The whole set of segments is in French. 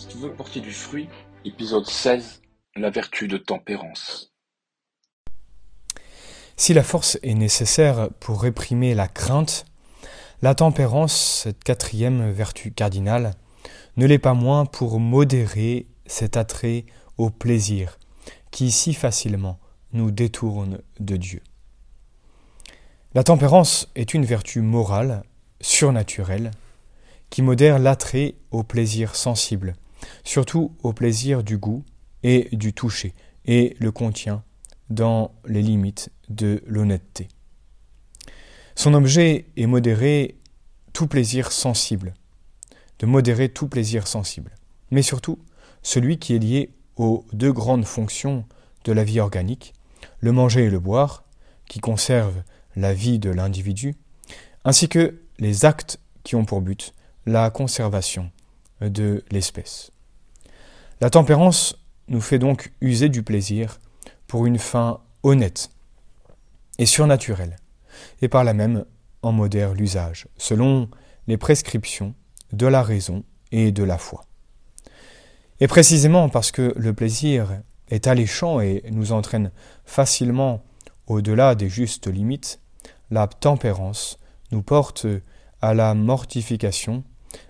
Si tu veux porter du fruit, épisode 16, la la force est nécessaire pour réprimer la crainte, la tempérance, cette quatrième vertu cardinale, ne l'est pas moins pour modérer cet attrait au plaisir qui si facilement nous détourne de Dieu. La tempérance est une vertu morale, surnaturelle, qui modère l'attrait au plaisir sensible, surtout au plaisir du goût et du toucher, et le contient dans les limites de l'honnêteté. Son objet est modérer tout plaisir sensible, de modérer tout plaisir sensible, mais surtout celui qui est lié aux deux grandes fonctions de la vie organique, le manger et le boire, qui conservent la vie de l'individu, ainsi que les actes qui ont pour but la conservation de l'espèce. La tempérance nous fait donc user du plaisir pour une fin honnête et surnaturelle, et par là même en modère l'usage, selon les prescriptions de la raison et de la foi. Et précisément parce que le plaisir est alléchant et nous entraîne facilement au-delà des justes limites, la tempérance nous porte à la mortification,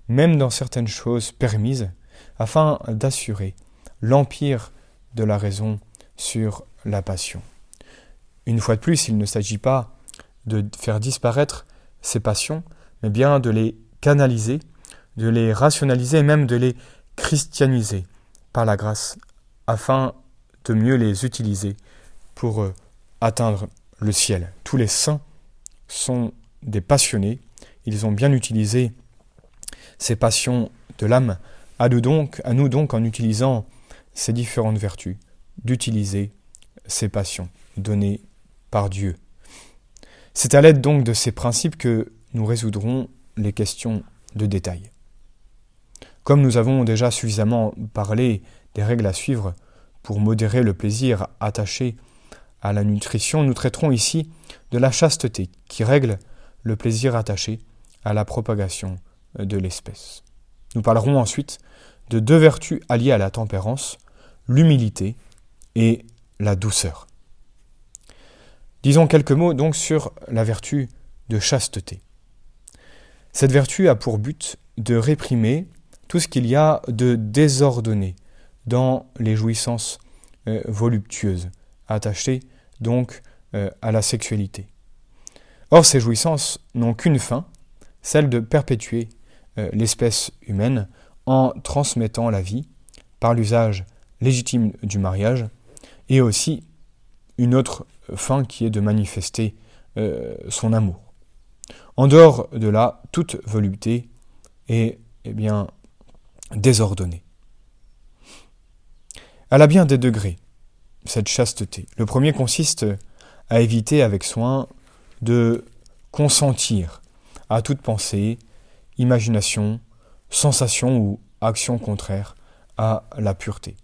même dans certaines choses permises, afin d'assurer l'empire de la raison sur la passion. Une fois de plus, il ne s'agit pas de faire disparaître ces passions, mais bien de les canaliser, de les rationaliser et même de les christianiser par la grâce, afin de mieux les utiliser pour euh, atteindre le ciel. Tous les saints sont des passionnés, ils ont bien utilisé ces passions de l'âme. À nous donc, à nous donc, en utilisant ces différentes vertus, d'utiliser ces passions données par Dieu. C'est à l'aide donc de ces principes que nous résoudrons les questions de détail. Comme nous avons déjà suffisamment parlé des règles à suivre pour modérer le plaisir attaché à la nutrition, nous traiterons ici de la chasteté qui règle le plaisir attaché à la propagation de l'espèce. Nous parlerons ensuite de deux vertus alliées à la tempérance, l'humilité et la douceur. Disons quelques mots donc sur la vertu de chasteté. Cette vertu a pour but de réprimer tout ce qu'il y a de désordonné dans les jouissances euh, voluptueuses, attachées donc euh, à la sexualité. Or, ces jouissances n'ont qu'une fin, celle de perpétuer l'espèce humaine en transmettant la vie par l'usage légitime du mariage, et aussi une autre fin qui est de manifester son amour. En dehors de là, toute volupté est eh bien, désordonnée. Elle a bien des degrés, cette chasteté. Le premier consiste à éviter avec soin de consentir à toute pensée, imagination, sensation ou action contraire à la pureté.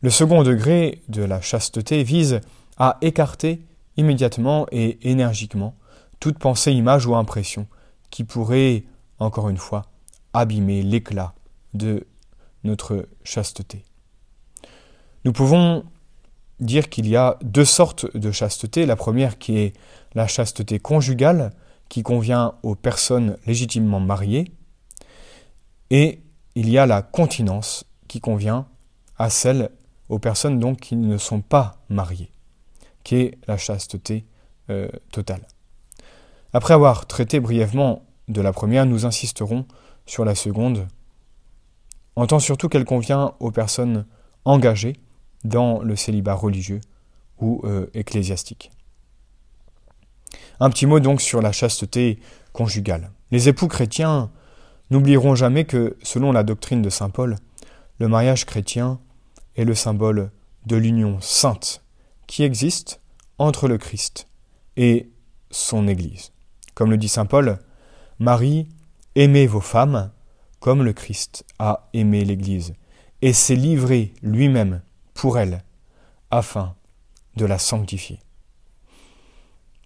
Le second degré de la chasteté vise à écarter immédiatement et énergiquement toute pensée, image ou impression qui pourrait, encore une fois, abîmer l'éclat de notre chasteté. Nous pouvons dire qu'il y a deux sortes de chasteté. La première qui est la chasteté conjugale, qui convient aux personnes légitimement mariées, et il y a la continence qui convient à celles aux personnes donc qui ne sont pas mariées, qui est la chasteté euh, totale. Après avoir traité brièvement de la première, nous insisterons sur la seconde, en tant surtout qu'elle convient aux personnes engagées dans le célibat religieux ou euh, ecclésiastique. Un petit mot donc sur la chasteté conjugale. Les époux chrétiens n'oublieront jamais que, selon la doctrine de Saint Paul, le mariage chrétien est le symbole de l'union sainte qui existe entre le Christ et son Église. Comme le dit Saint Paul, Marie, aimez vos femmes comme le Christ a aimé l'Église et s'est livré lui-même pour elle, afin de la sanctifier.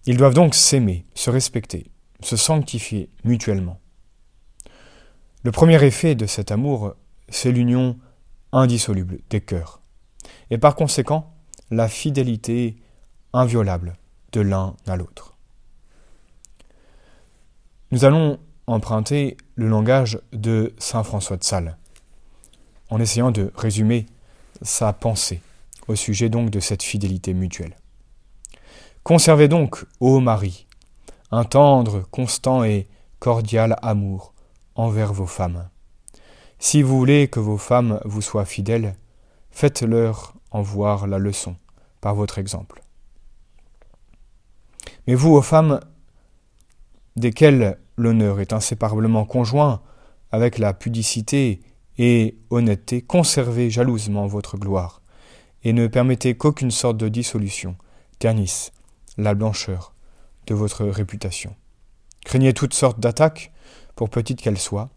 Ils doivent donc s'aimer, se respecter, se sanctifier mutuellement. Le premier effet de cet amour c'est l'union indissoluble des cœurs, et par conséquent la fidélité inviolable de l'un à l'autre. Nous allons emprunter le langage de Saint François de Sales, en essayant de résumer sa pensée au sujet donc de cette fidélité mutuelle. Conservez donc, ô Marie, un tendre, constant et cordial amour envers vos femmes. Si vous voulez que vos femmes vous soient fidèles, faites-leur en voir la leçon par votre exemple. Mais vous, aux femmes, desquelles l'honneur est inséparablement conjoint avec la pudicité et honnêteté, conservez jalousement votre gloire, et ne permettez qu'aucune sorte de dissolution ternisse la blancheur de votre réputation. Craignez toutes sortes d'attaques, pour petites qu'elles soient.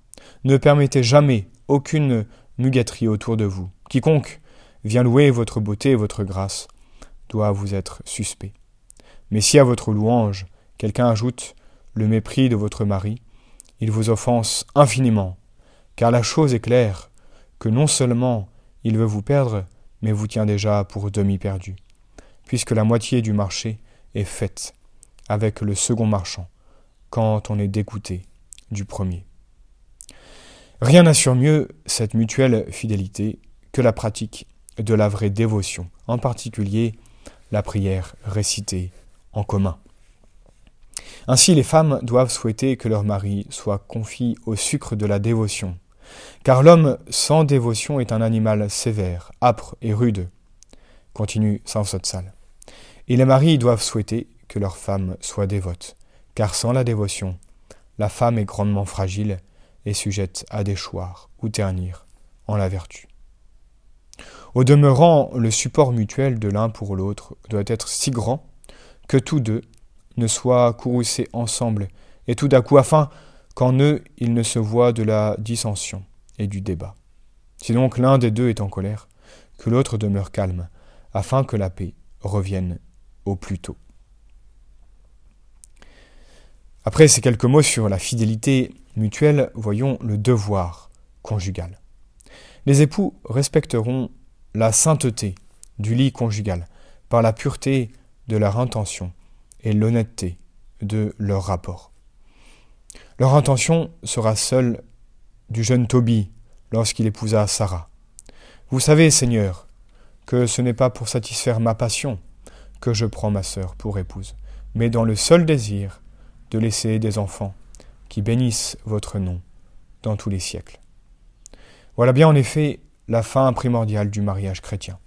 Ne permettez jamais aucune mugaterie autour de vous. Quiconque vient louer votre beauté et votre grâce doit vous être suspect. Mais si à votre louange quelqu'un ajoute le mépris de votre mari, il vous offense infiniment, car la chose est claire, que non seulement il veut vous perdre, mais vous tient déjà pour demi perdu, puisque la moitié du marché est faite avec le second marchand, quand on est dégoûté du premier. Rien n'assure mieux cette mutuelle fidélité que la pratique de la vraie dévotion, en particulier la prière récitée en commun. Ainsi les femmes doivent souhaiter que leur mari soit confié au sucre de la dévotion, car l'homme sans dévotion est un animal sévère, âpre et rude, continue Saint Sotsal. Et les maris doivent souhaiter que leur femme soit dévote, car sans la dévotion, la femme est grandement fragile et sujette à déchoir ou ternir en la vertu. Au demeurant, le support mutuel de l'un pour l'autre doit être si grand que tous deux ne soient courroucés ensemble et tout à coup afin qu'en eux il ne se voit de la dissension et du débat. Si donc l'un des deux est en colère, que l'autre demeure calme, afin que la paix revienne au plus tôt. Après ces quelques mots sur la fidélité mutuelle, voyons le devoir conjugal. Les époux respecteront la sainteté du lit conjugal par la pureté de leur intention et l'honnêteté de leur rapport. Leur intention sera seule du jeune Tobie lorsqu'il épousa Sarah. Vous savez, Seigneur, que ce n'est pas pour satisfaire ma passion que je prends ma sœur pour épouse, mais dans le seul désir de laisser des enfants qui bénissent votre nom dans tous les siècles. Voilà bien en effet la fin primordiale du mariage chrétien.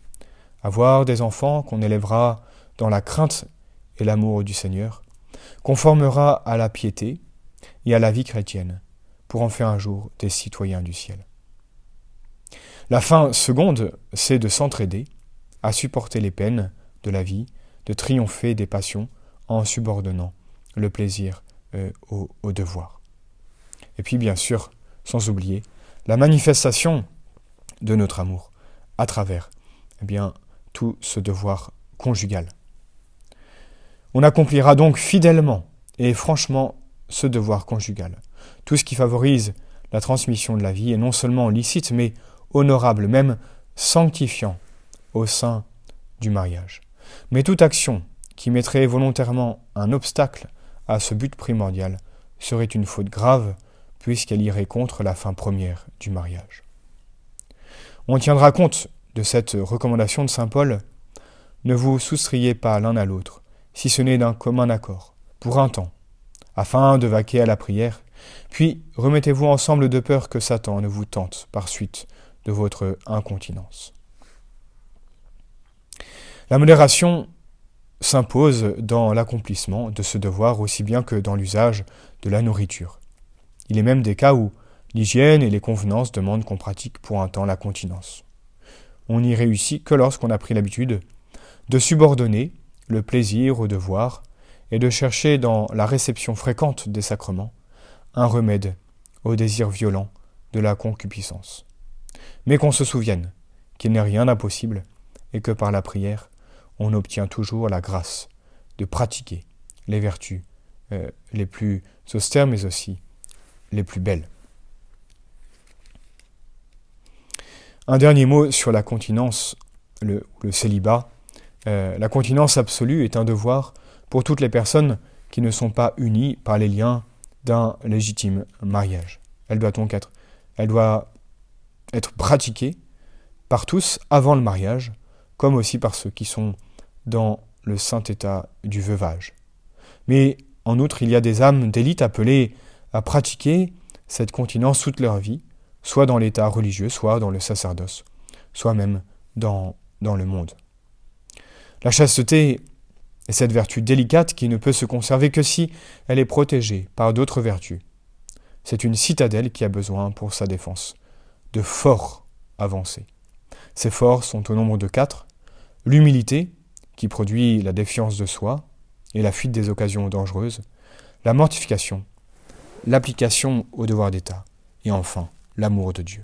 Avoir des enfants qu'on élèvera dans la crainte et l'amour du Seigneur, conformera à la piété et à la vie chrétienne, pour en faire un jour des citoyens du ciel. La fin seconde, c'est de s'entraider, à supporter les peines de la vie, de triompher des passions en subordonnant le plaisir euh, au, au devoir. Et puis bien sûr, sans oublier, la manifestation de notre amour à travers eh bien, tout ce devoir conjugal. On accomplira donc fidèlement et franchement ce devoir conjugal. Tout ce qui favorise la transmission de la vie est non seulement licite, mais honorable, même sanctifiant au sein du mariage. Mais toute action qui mettrait volontairement un obstacle à ce but primordial serait une faute grave, puisqu'elle irait contre la fin première du mariage. On tiendra compte de cette recommandation de Saint Paul. Ne vous soustriez pas l'un à l'autre, si ce n'est d'un commun accord, pour un temps, afin de vaquer à la prière, puis remettez-vous ensemble de peur que Satan ne vous tente par suite de votre incontinence. La modération s'impose dans l'accomplissement de ce devoir aussi bien que dans l'usage de la nourriture. Il est même des cas où l'hygiène et les convenances demandent qu'on pratique pour un temps la continence. On n'y réussit que lorsqu'on a pris l'habitude de subordonner le plaisir au devoir, et de chercher dans la réception fréquente des sacrements un remède au désir violent de la concupiscence. Mais qu'on se souvienne qu'il n'est rien d'impossible et que par la prière, on obtient toujours la grâce de pratiquer les vertus euh, les plus austères mais aussi les plus belles. Un dernier mot sur la continence, le, célibat. Euh, la continence absolue est un devoir pour toutes les personnes qui ne sont pas unies par les liens d'un légitime mariage. Elle doit donc être, elle doit être pratiquée par tous avant le mariage, comme aussi par ceux qui sont dans le saint état du veuvage. Mais en outre, il y a des âmes d'élite appelées à pratiquer cette continence toute leur vie, soit dans l'état religieux, soit dans le sacerdoce, soit même dans, dans le monde. La chasteté est cette vertu délicate qui ne peut se conserver que si elle est protégée par d'autres vertus. C'est une citadelle qui a besoin pour sa défense de forts avancés. Ces forts sont au nombre de quatre l'humilité, qui produit la défiance de soi et la fuite des occasions dangereuses, la mortification, l'application au devoir d'État, et enfin l'amour de Dieu.